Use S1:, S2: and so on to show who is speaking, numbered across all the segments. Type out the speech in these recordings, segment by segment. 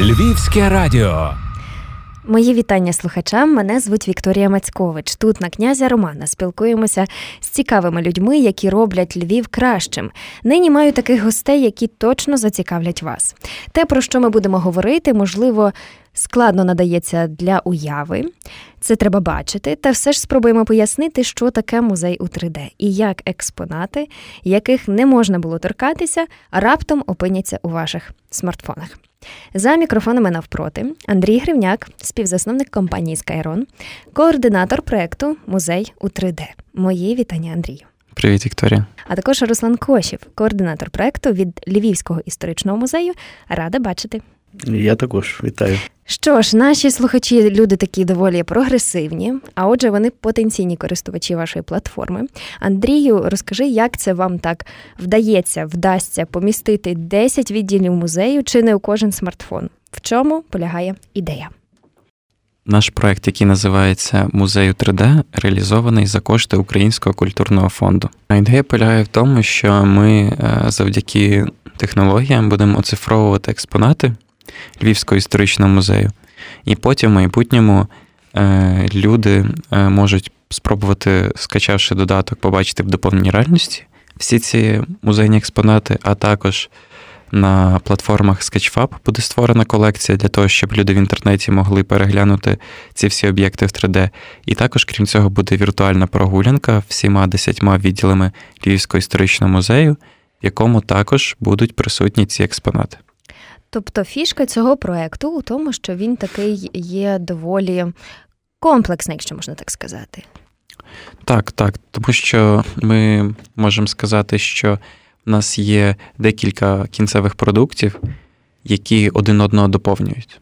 S1: Львівське радіо.
S2: Мої вітання слухачам. Мене звуть Вікторія Мацькович. Тут на князя Романа спілкуємося з цікавими людьми, які роблять Львів кращим. Нині маю таких гостей, які точно зацікавлять вас. Те, про що ми будемо говорити, можливо, складно надається для уяви. Це треба бачити, та все ж спробуємо пояснити, що таке музей у 3D і як експонати, яких не можна було торкатися, раптом опиняться у ваших смартфонах. За мікрофонами навпроти Андрій Гривняк, співзасновник компанії Skyron, координатор проекту Музей у 3D. Мої вітання, Андрію.
S3: Привіт, Вікторія.
S2: А також Руслан Кошів, координатор проекту від Львівського історичного музею. Рада бачити.
S4: Я також вітаю.
S2: Що ж, наші слухачі люди такі доволі прогресивні, а отже, вони потенційні користувачі вашої платформи. Андрію, розкажи, як це вам так вдається, вдасться помістити 10 відділів музею чи не у кожен смартфон? В чому полягає ідея?
S3: Наш проект, який називається Музею 3D, реалізований за кошти Українського культурного фонду. А ідея полягає в тому, що ми е, завдяки технологіям будемо оцифровувати експонати. Львівського історичного музею. І потім в майбутньому е, люди е, можуть спробувати, скачавши додаток, побачити в доповненій реальності всі ці музейні експонати, а також на платформах Sketchfab буде створена колекція для того, щоб люди в інтернеті могли переглянути ці всі об'єкти в 3D. І також, крім цього, буде віртуальна прогулянка всіма десятьма відділами Львівського історичного музею, в якому також будуть присутні ці експонати.
S2: Тобто фішка цього проекту у тому, що він такий є доволі комплексний, якщо можна так сказати.
S3: Так, так. Тому що ми можемо сказати, що в нас є декілька кінцевих продуктів, які один одного доповнюють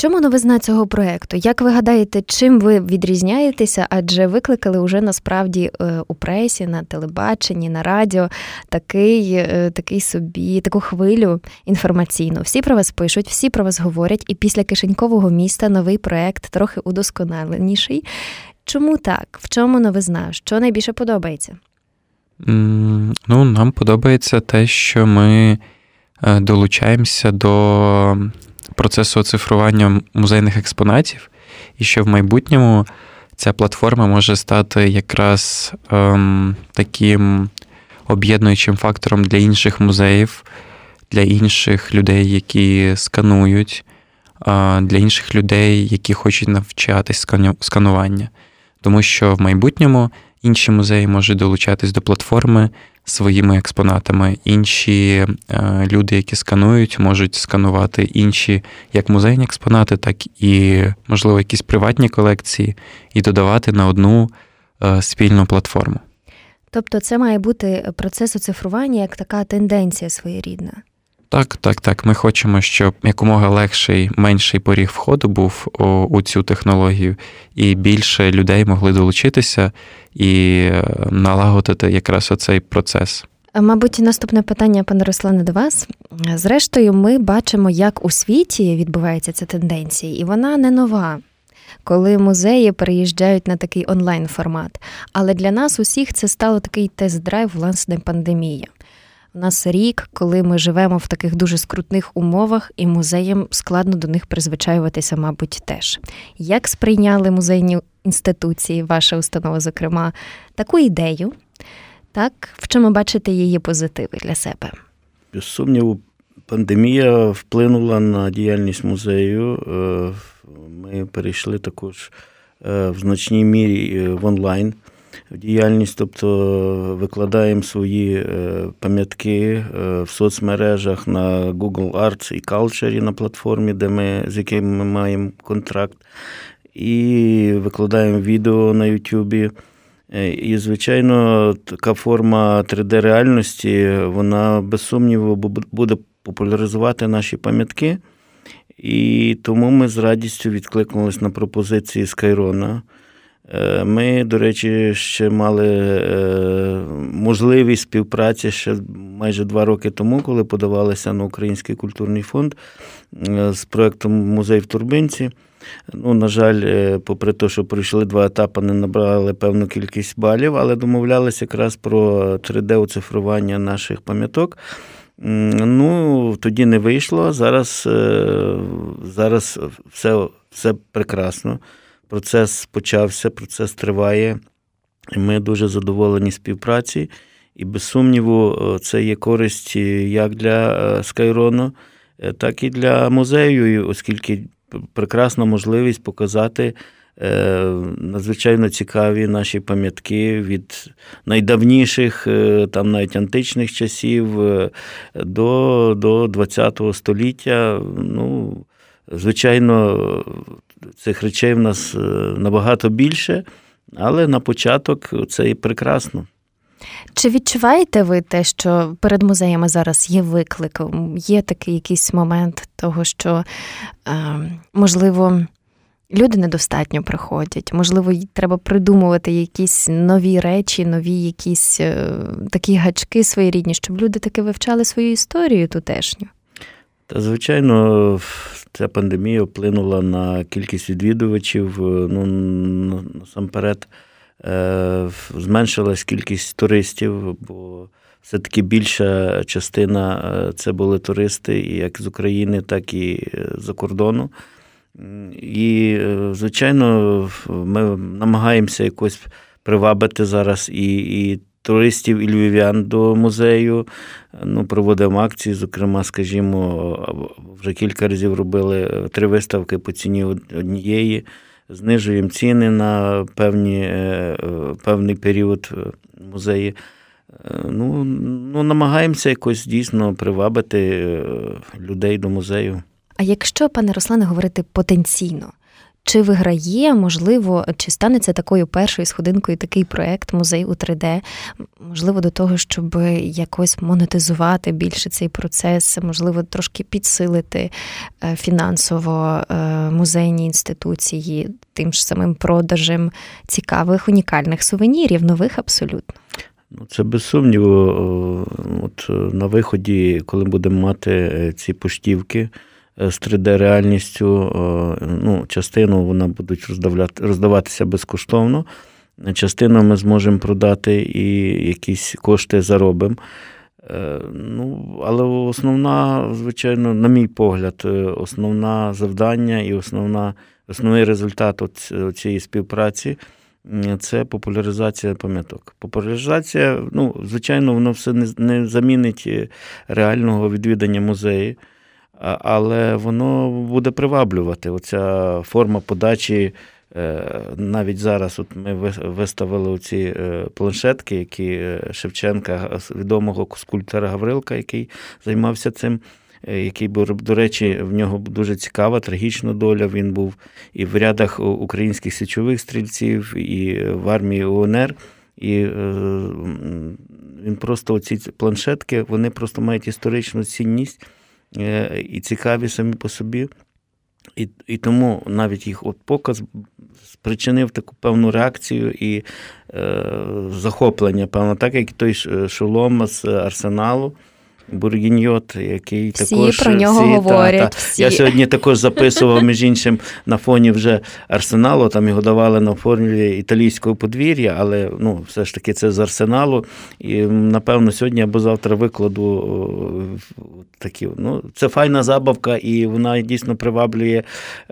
S2: чому новизна цього проекту? Як ви гадаєте, чим ви відрізняєтеся? Адже викликали уже насправді е, у пресі, на телебаченні, на радіо такий е, такий собі, таку хвилю інформаційну. Всі про вас пишуть, всі про вас говорять, і після кишенькового міста новий проект трохи удосконаленіший. Чому так? В чому новизна? Що найбільше подобається?
S3: Ну, нам подобається те, що ми е, долучаємося до процесу оцифрування музейних експонатів, і що в майбутньому ця платформа може стати якраз ем, таким об'єднуючим фактором для інших музеїв, для інших людей, які сканують, е, для інших людей, які хочуть навчатись сканування. Тому що в майбутньому інші музеї можуть долучатись до платформи своїми експонатами. Інші е, люди, які сканують, можуть сканувати інші як музейні експонати, так і, можливо, якісь приватні колекції, і додавати на одну е, спільну платформу.
S2: Тобто це має бути процес оцифрування як така тенденція своєрідна.
S3: Так, так, так. Ми хочемо, щоб якомога легший, менший поріг входу був у, цю технологію, і більше людей могли долучитися і е, налагодити якраз оцей процес.
S2: Мабуть, наступне питання, пане Руслане, до вас. Зрештою, ми бачимо, як у світі відбувається ця тенденція, і вона не нова. Коли музеї переїжджають на такий онлайн формат. Але для нас усіх це стало такий тест-драйв, власне, пандемія. У нас рік, коли ми живемо в таких дуже скрутних умовах, і музеям складно до них призвичаюватися, мабуть, теж. Як сприйняли музейні інституції, ваша установа, зокрема, таку ідею? Так, в чому бачите її позитиви для себе?
S4: Без сумніву, пандемія вплинула на діяльність музею. Е, ми перейшли також е, в значній мірі е, в онлайн діяльність, тобто викладаємо свої е, пам'ятки е, в соцмережах на Google Arts і Culture на платформі, де ми, з якими ми маємо контракт, і викладаємо відео на YouTube. Е, і, звичайно, така форма 3D-реальності, вона без сумніву буде популяризувати наші пам'ятки. І тому ми з радістю відкликнулися на пропозиції Скайрона. Е, ми, до речі, ще мали е, можливість співпраці ще майже два роки тому, коли подавалися на Український культурний фонд е, з проєктом Музей в Турбинці. Ну, На жаль, попри те, що пройшли два етапи, не набрали певну кількість балів, але домовлялися якраз про 3D-оцифрування наших пам'яток. Ну, тоді не вийшло. Зараз зараз все, все прекрасно. Процес почався, процес триває. Ми дуже задоволені співпраці. І без сумніву, це є користь як для Скайрону, так і для музею, оскільки прекрасна можливість показати е, надзвичайно цікаві наші пам'ятки від найдавніших, е, там навіть античних часів е, до до ХХ століття. Ну, Звичайно, цих речей в нас набагато більше, але на початок це і прекрасно.
S2: Чи відчуваєте ви те, що перед музеями зараз є виклик? Є такий якийсь момент того, що, е, можливо, люди недостатньо приходять, можливо, треба придумувати якісь нові речі, нові якісь е, такі гачки своєрідні, щоб люди таки вивчали свою історію тутешню?
S4: Та, звичайно, ця пандемія вплинула на кількість відвідувачів. Ну, насамперед. Е, зменшилась кількість туристів, бо все-таки більша частина е, це були туристи як з України, так і е, за кордону. І, звичайно, ми намагаємося якось привабити зараз і і туристів, і львів'ян до музею. Ну, Проводимо акції, зокрема, скажімо, вже кілька разів робили три виставки по ціні однієї знижуємо ціни на певні, е, е, певний період е, музеї. Ну, ну, Намагаємося якось дійсно привабити людей до музею.
S2: А якщо, пане Руслане, говорити потенційно, чи виграє, можливо, чи станеться такою першою сходинкою такий проект музей у 3D, можливо, до того, щоб якось монетизувати більше цей процес, можливо, трошки підсилити е, фінансово е, музейні інституції тим ж самим продажем цікавих унікальних сувенірів, нових абсолютно.
S4: Ну, Це без сумніву. От на виході, коли будемо мати е, ці поштівки з 3D-реальністю. Ну, Частину вона будуть роздаватися безкоштовно. Частину ми зможемо продати і якісь кошти заробимо. Е, ну, Але основна, звичайно, на мій погляд, е, основна завдання і основна, основний результат цієї співпраці це популяризація пам'яток. Популяризація, ну, звичайно, воно все не замінить е, реального відвідання музею але воно буде приваблювати. Оця форма подачі. Е, навіть зараз от ми виставили ці е, планшетки, які е, Шевченка, відомого скульптора Гаврилка, який займався цим, який був, до речі, в нього дуже цікава, трагічна доля. Він був і в рядах українських січових стрільців, і в армії УНР. І він просто оці планшетки вони просто мають історичну цінність. Е, і цікаві самі по собі. І і тому навіть їх от показ спричинив таку певну реакцію і е, захоплення, певно, так як той шолом з арсеналу. Бургіньот, який
S2: всі
S4: також
S2: про нього всі, говорять. Та, та.
S4: Всі. Я сьогодні також записував між іншим на фоні вже арсеналу. Там його давали на формулі італійського подвір'я, але ну, все ж таки це з арсеналу. І напевно сьогодні або завтра викладу такі. Ну, це файна забавка, і вона дійсно приваблює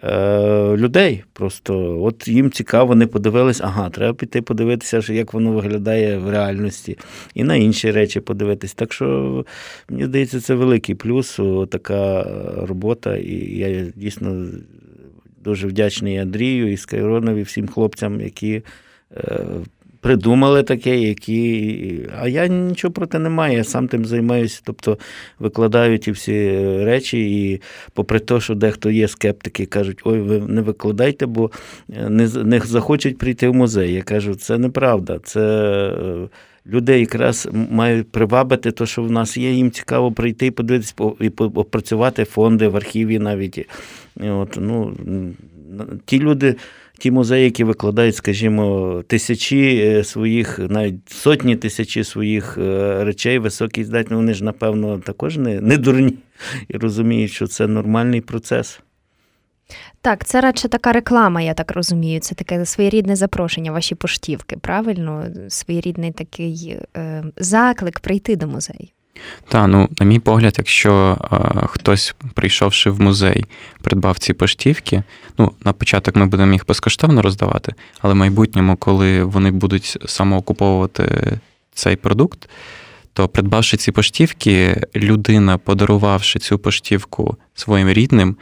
S4: е, людей. Просто от їм цікаво, вони подивились, ага, треба піти подивитися, як воно виглядає в реальності, і на інші речі подивитись. Так що. Мені здається, це великий плюс, така робота. І я дійсно дуже вдячний Андрію і Скайронові, всім хлопцям, які е, придумали таке, які. А я нічого проти не маю, я сам тим займаюся. Тобто викладаю ті всі речі, і попри те, що дехто є скептики, кажуть, ой, ви не викладайте, бо не не захочуть прийти в музей. Я кажу, це неправда. Це людей якраз мають привабити, то що в нас є, їм цікаво прийти і подивитися і опрацювати фонди в архіві навіть. От, ну, Ті люди, ті музеї, які викладають, скажімо, тисячі е, своїх, навіть сотні тисячі своїх е, речей, високі здатні, вони ж, напевно, також не, не дурні і розуміють, що це нормальний процес.
S2: Так, це радше така реклама, я так розумію. Це таке своєрідне запрошення, ваші поштівки, правильно? Своєрідний такий е, заклик прийти до музею.
S3: Та, ну, на мій погляд, якщо а, хтось, прийшовши в музей, придбав ці поштівки, ну, на початок ми будемо їх безкоштовно роздавати, але в майбутньому, коли вони будуть самоокуповувати цей продукт, то придбавши ці поштівки, людина, подарувавши цю поштівку своїм рідним,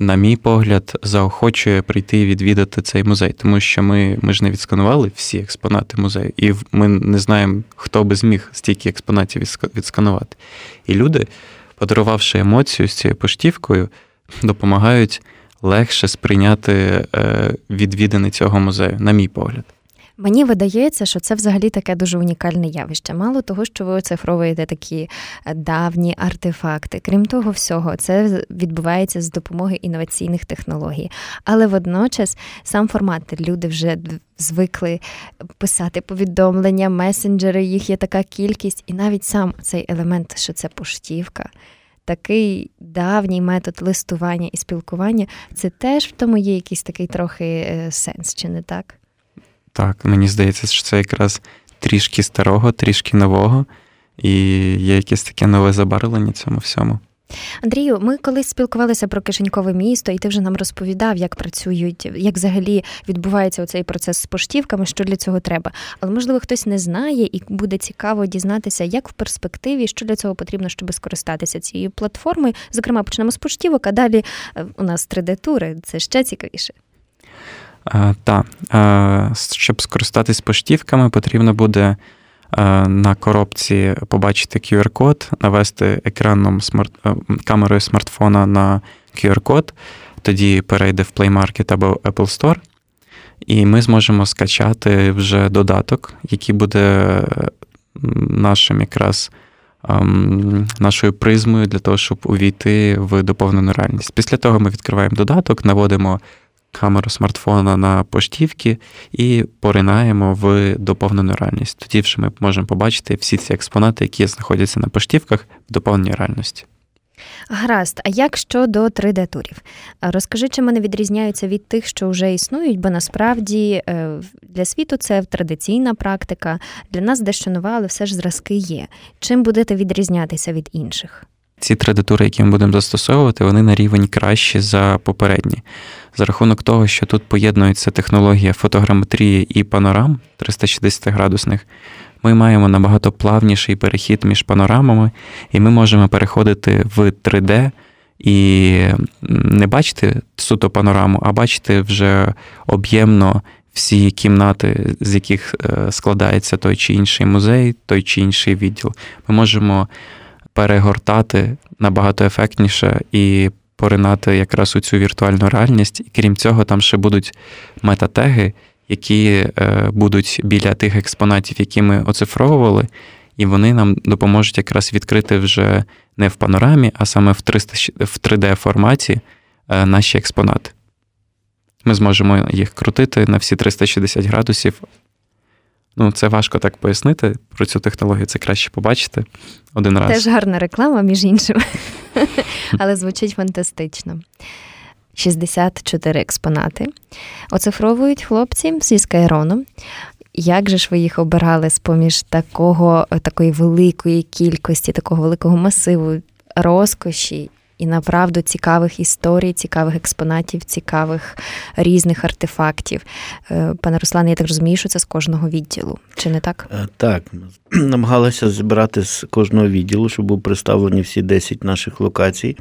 S3: на мій погляд, заохочує прийти і відвідати цей музей, тому що ми ми ж не відсканували всі експонати музею, і ми не знаємо, хто би зміг стільки експонатів відсканувати. І люди, подарувавши емоцію з цією поштівкою, допомагають легше сприйняти е, відвідини цього музею, на мій погляд.
S2: Мені видається, що це взагалі таке дуже унікальне явище. Мало того, що ви оцифровуєте такі е, давні артефакти. Крім того всього, це відбувається з допомогою інноваційних технологій. Але водночас сам формат люди вже звикли писати повідомлення, месенджери, їх є така кількість, і навіть сам цей елемент, що це поштівка. Такий давній метод листування і спілкування, це теж в тому є якийсь такий трохи е, сенс, чи не так?
S3: Так, мені здається, що це якраз трішки старого, трішки нового, і є якесь таке нове забарвлення цьому всьому.
S2: Андрію, ми колись спілкувалися про кишенькове місто, і ти вже нам розповідав, як працюють, як взагалі відбувається оцей процес з поштівками, що для цього треба. Але можливо хтось не знає і буде цікаво дізнатися, як в перспективі, що для цього потрібно, щоб скористатися цією платформою. Зокрема, почнемо з поштівок, а далі е, у нас 3D-тури. Це ще цікавіше.
S3: Так, щоб скористатись поштівками, потрібно буде на коробці побачити QR-код, навести екранном смарт... камерою смартфона на QR-код, тоді перейде в Play Market або Apple Store, і ми зможемо скачати вже додаток, який буде нашим якраз нашою призмою для того, щоб увійти в доповнену реальність. Після того ми відкриваємо додаток, наводимо камеру смартфона на поштівки і поринаємо в доповнену реальність. Тоді вже ми можемо побачити всі ці експонати, які знаходяться на поштівках в доповненій реальності.
S2: Гаразд, а як щодо 3D-турів? Розкажи, чим вони відрізняються від тих, що вже існують, бо насправді е, для світу це традиційна практика, для нас дещо нова, але все ж зразки є. Чим будете відрізнятися від інших?
S3: Ці 3D-тури, які ми будемо застосовувати, вони на рівень кращі за попередні за рахунок того, що тут поєднується технологія фотограметрії і панорам 360 градусних, ми маємо набагато плавніший перехід між панорамами, і ми можемо переходити в 3D і не бачити суто панораму, а бачити вже об'ємно всі кімнати, з яких е, складається той чи інший музей, той чи інший відділ. Ми можемо перегортати набагато ефектніше і поринати якраз у цю віртуальну реальність. І крім цього, там ще будуть метатеги, які е, будуть біля тих експонатів, які ми оцифровували, і вони нам допоможуть якраз відкрити вже не в панорамі, а саме в 3D форматі е, наші експонати. Ми зможемо їх крутити на всі 360 градусів, Ну, це важко так пояснити про цю технологію. Це краще побачити один раз.
S2: Теж гарна реклама, між іншим, але звучить фантастично. 64 експонати. Оцифровують хлопці зі Скайрону. Як же ж ви їх обирали з поміж такого, такої великої кількості, такого великого масиву, розкоші і направду цікавих історій, цікавих експонатів, цікавих різних артефактів. Е, пане Руслане, я так розумію, що це з кожного відділу, чи не так?
S4: Е, так, намагалися зібрати з кожного відділу, щоб були представлені всі 10 наших локацій.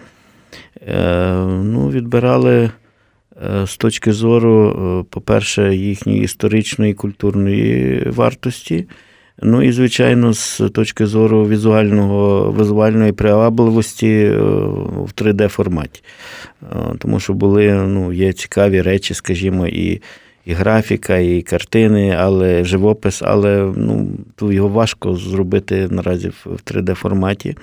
S4: Е, ну, Відбирали. З точки зору, по-перше, їхньої історичної і культурної вартості, Ну і, звичайно, з точки зору візуального, візуальної привабливості е, в 3D-форматі. Е, тому що були, ну, є цікаві речі, скажімо, і і графіка, і картини, але живопис, але ну, його важко зробити наразі в 3D-форматі.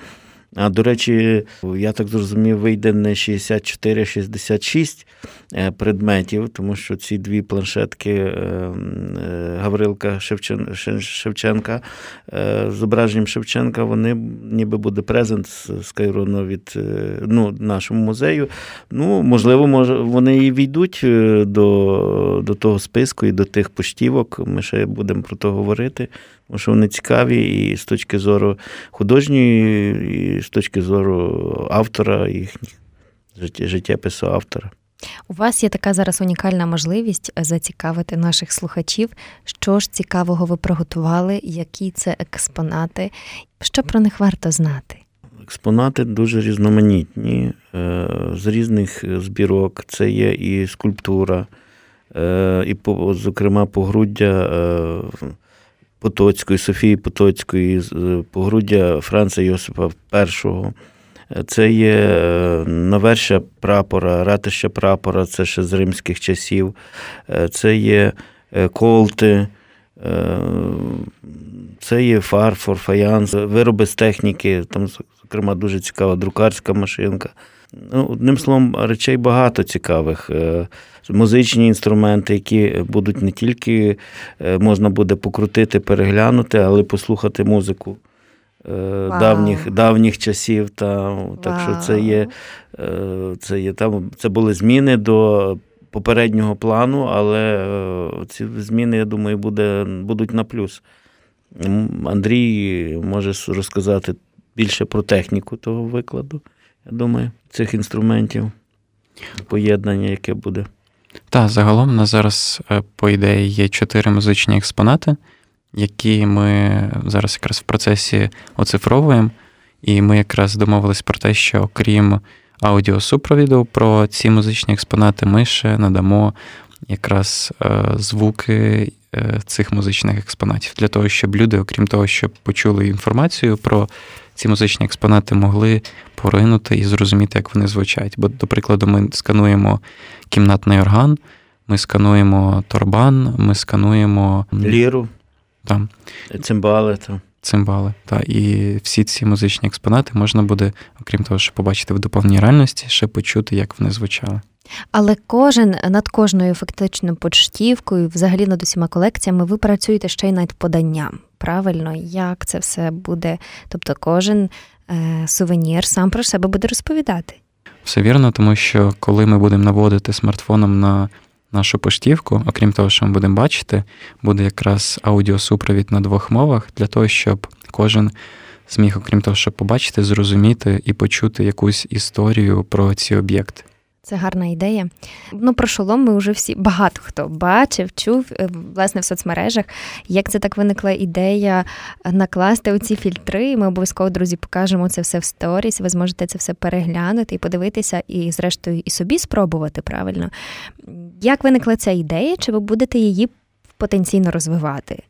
S4: А до речі, я так зрозумів, вийде не 64, а 66 е, предметів, тому що ці дві планшетки е, е, Гаврилка Шевченка зображенням Шевченка, вони ніби буде презент з Кайрону від ну, нашому музею. Ну, можливо, може, вони і війдуть до, до того списку і до тих поштівок. Ми ще будемо про то говорити. Тому що вони цікаві і з точки зору художньої, і з точки зору автора їхніх життєпису автора.
S2: У вас є така зараз унікальна можливість зацікавити наших слухачів, що ж цікавого ви приготували, які це експонати, що про них варто знати.
S4: Експонати дуже різноманітні, е, з різних збірок. Це є і скульптура, е, і, зокрема, погруддя е, Потоцької, Софії Потоцької, погруддя Франца Йосипа І. Це є навершя прапора, ратища прапора, це ще з римських часів, це є колти. Це є фарфор, фаянс, вироби з техніки, там, зокрема, дуже цікава друкарська машинка. Ну, Одним словом, речей багато цікавих. Е, музичні інструменти, які будуть не тільки е, можна буде покрутити, переглянути, але й послухати музику е, давніх давніх часів. Та, Так що це є, це є там, це були зміни до попереднього плану, але ці зміни, я думаю, буде, будуть на плюс. Андрій може розказати більше про техніку того викладу, я думаю, цих інструментів, поєднання, яке буде.
S3: Так, загалом у нас зараз, е, по ідеї, є чотири музичні експонати, які ми зараз якраз в процесі оцифровуємо. І ми якраз домовились про те, що окрім аудіосупровіду про ці музичні експонати, ми ще надамо якраз е, звуки е, цих музичних експонатів для того, щоб люди, окрім того, щоб почули інформацію про ці музичні експонати, могли поринути і зрозуміти, як вони звучать. Бо, до прикладу, ми скануємо кімнатний орган, ми скануємо торбан, ми скануємо
S4: ліру, там. цимбали. Там.
S3: Цимбали. Та, і всі ці музичні експонати можна буде, окрім того, що побачити в доповній реальності, ще почути, як вони звучали.
S2: Але кожен над кожною фактично поштівкою, взагалі над усіма колекціями, ви працюєте ще й над поданням. Правильно, як це все буде? Тобто, кожен е, сувенір сам про себе буде розповідати.
S3: Все вірно, тому що коли ми будемо наводити смартфоном на нашу поштівку, окрім того, що ми будемо бачити, буде якраз аудіосупровід на двох мовах для того, щоб кожен зміг, окрім того, щоб побачити, зрозуміти і почути якусь історію про ці об'єкти.
S2: Це гарна ідея. Ну, про шолом ми вже всі багато хто бачив, чув е, власне в соцмережах. Як це так виникла ідея накласти оці фільтри? Ми обов'язково, друзі, покажемо це все в сторіс. Ви зможете це все переглянути і подивитися, і, зрештою, і собі спробувати правильно. Як виникла ця ідея? Чи ви будете її потенційно розвивати?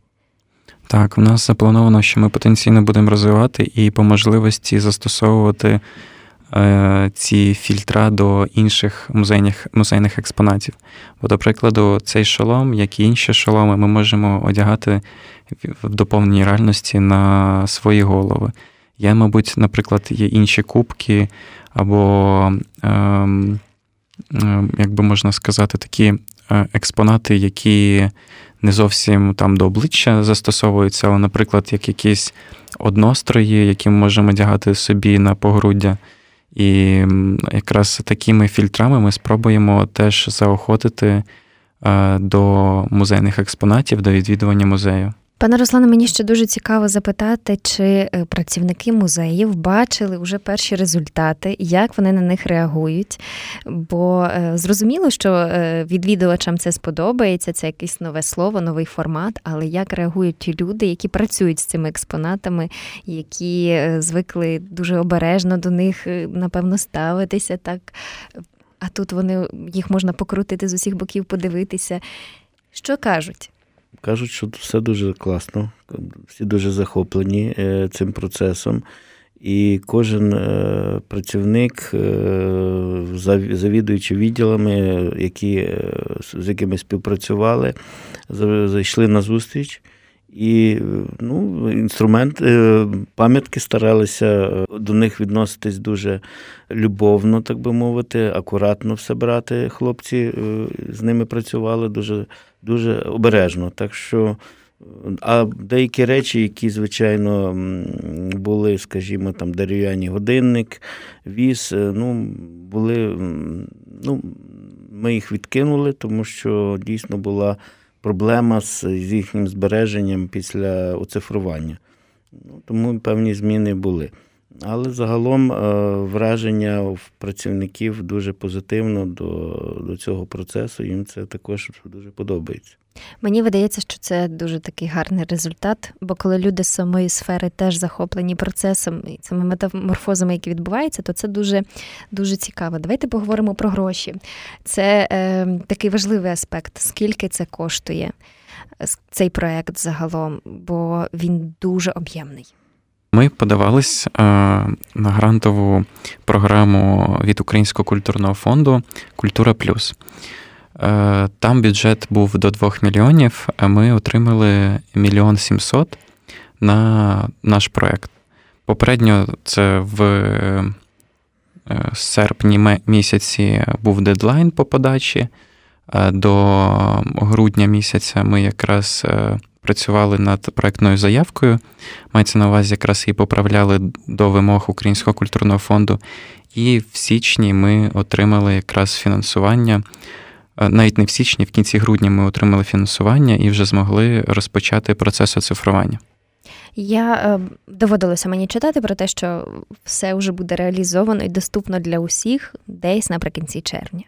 S3: Так, у нас заплановано, що ми потенційно будемо розвивати і по можливості застосовувати. Е, ці фільтра до інших музейних музейних експонатів. Бо, до прикладу, цей шолом, як і інші шоломи, ми можемо одягати в доповненій реальності на свої голови. Є, мабуть, наприклад, є інші кубки, або, ем, ем, як би можна сказати, такі е, експонати, які не зовсім там до обличчя застосовуються, але, наприклад, як якісь однострої, які ми можемо одягати собі на погруддя. І якраз такими фільтрами ми спробуємо теж заохотити е, до музейних експонатів, до відвідування музею.
S2: Пане Руслане, мені ще дуже цікаво запитати, чи е, працівники музеїв бачили вже перші результати, як вони на них реагують. Бо е, зрозуміло, що е, відвідувачам це сподобається, це якесь нове слово, новий формат. Але як реагують ті люди, які працюють з цими експонатами, які звикли дуже обережно до них, напевно, ставитися так. А тут вони їх можна покрутити з усіх боків, подивитися. Що кажуть?
S4: Кажуть, що все дуже класно, всі дуже захоплені е, цим процесом. І кожен е, працівник, е, завідуючи відділами, які, з якими співпрацювали, зайшли на зустріч. І ну, інструмент, пам'ятки старалися до них відноситись дуже любовно, так би мовити, акуратно все брати. Хлопці з ними працювали дуже дуже обережно. Так що, а деякі речі, які, звичайно, були, скажімо, там дерев'яні годинник, віз, е, ну, були, ну, ми їх відкинули, тому що дійсно була проблема з їхнім збереженням після оцифрування. Ну, Тому певні зміни були. Але загалом е, враження в працівників дуже позитивно до до цього процесу. Їм це також дуже подобається.
S2: Мені видається, що це дуже такий гарний результат, бо коли люди з самої сфери теж захоплені процесом і цими метаморфозами, які відбуваються, то це дуже дуже цікаво. Давайте поговоримо про гроші. Це е, такий важливий аспект, скільки це коштує цей проект загалом, бо він дуже об'ємний.
S3: Ми подавались е, на грантову програму від Українського культурного фонду Культура Плюс. Е, там бюджет був до 2 мільйонів, а ми отримали мільйон сімсот на наш проект. Попередньо це в е, серпні місяці був дедлайн по подачі. До грудня місяця ми якраз працювали над проектною заявкою. Мається на увазі, якраз її поправляли до вимог Українського культурного фонду. І в січні ми отримали якраз фінансування. Е, навіть не в січні, в кінці грудня ми отримали фінансування і вже змогли розпочати процес оцифрування.
S2: Я е, доводилося мені читати про те, що все вже буде реалізовано і доступно для усіх десь наприкінці червня.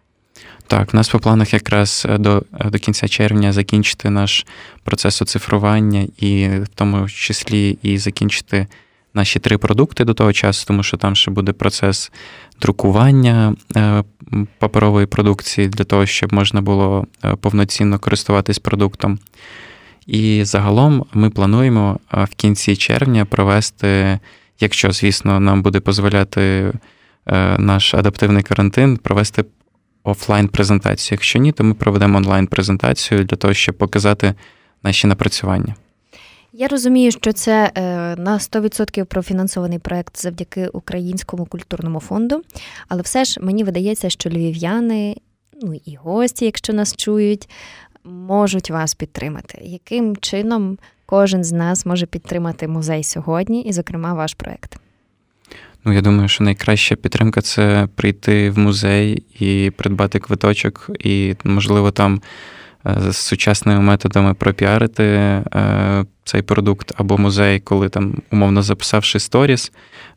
S3: Так, в нас по планах якраз е, до е, до кінця червня закінчити наш процес оцифрування, і в тому числі і закінчити наші три продукти до того часу, тому що там ще буде процес друкування е, паперової продукції для того, щоб можна було повноцінно користуватись продуктом. І загалом ми плануємо в кінці червня провести, якщо, звісно, нам буде дозволяти наш адаптивний карантин, провести офлайн-презентацію. Якщо ні, то ми проведемо онлайн-презентацію для того, щоб показати наші напрацювання.
S2: Я розумію, що це е, на 100% профінансований проект завдяки Українському культурному фонду, але все ж мені видається, що львів'яни, ну і гості, якщо нас чують, можуть вас підтримати. Яким чином кожен з нас може підтримати музей сьогодні, і, зокрема, ваш проект?
S3: Ну, я думаю, що найкраща підтримка це прийти в музей і придбати квиточок, і, можливо, там е, з сучасними методами пропіарити е, цей продукт або музей, коли там, умовно записавши сторіс,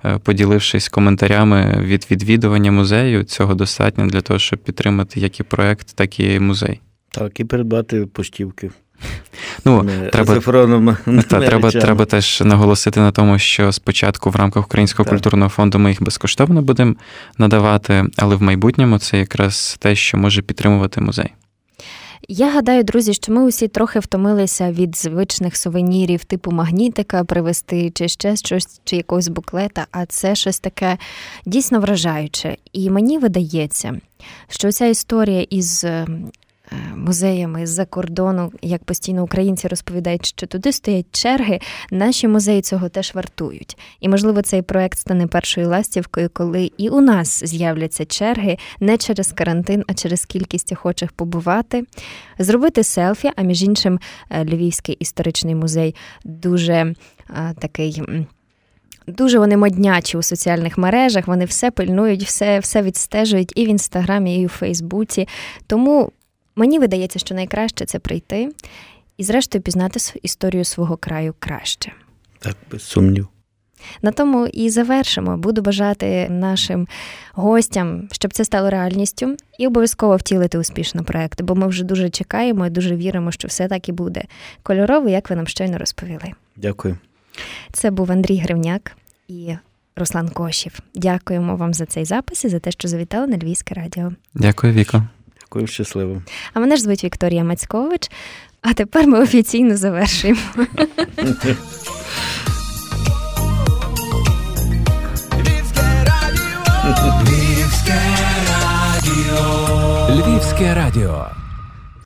S3: е, поділившись коментарями від відвідування музею, цього достатньо для того, щоб підтримати як і проект, так і музей.
S4: Так, і придбати поштівки.
S3: Ну, не, треба, та, треба, треба теж наголосити на тому, що спочатку в рамках Українського так. культурного фонду ми їх безкоштовно будемо надавати, але в майбутньому це якраз те, що може підтримувати музей.
S2: Я гадаю, друзі, що ми усі трохи втомилися від звичних сувенірів, типу магнітика привезти, чи ще щось, чи якогось буклета, а це щось таке дійсно вражаюче. І мені видається, що ця історія із Е, музеями з-за кордону, як постійно українці розповідають, що туди стоять черги, наші музеї цього теж вартують. І, можливо, цей проект стане першою ластівкою, коли і у нас з'являться черги не через карантин, а через кількість охочих побувати, зробити селфі. А між іншим, е, Львівський історичний музей дуже а, такий. Дуже вони моднячі у соціальних мережах, вони все пильнують, все все відстежують і в інстаграмі, і у Фейсбуці. Тому Мені видається, що найкраще це прийти і, зрештою, пізнати історію свого краю краще.
S4: Так, без сумнів.
S2: На тому і завершимо. Буду бажати нашим гостям, щоб це стало реальністю, і обов'язково втілити успішно проект, бо ми вже дуже чекаємо і дуже віримо, що все так і буде кольоровий, як ви нам щойно розповіли.
S4: Дякую.
S2: Це був Андрій Гривняк і Руслан Кошів. Дякуємо вам за цей запис і за те, що завітали на Львівське радіо.
S3: Дякую, Віко.
S4: Дякую, щасливо.
S2: А мене ж звуть Вікторія Мацькович. А тепер ми офіційно завершуємо.
S1: Львівське радіо. Львівське радіо.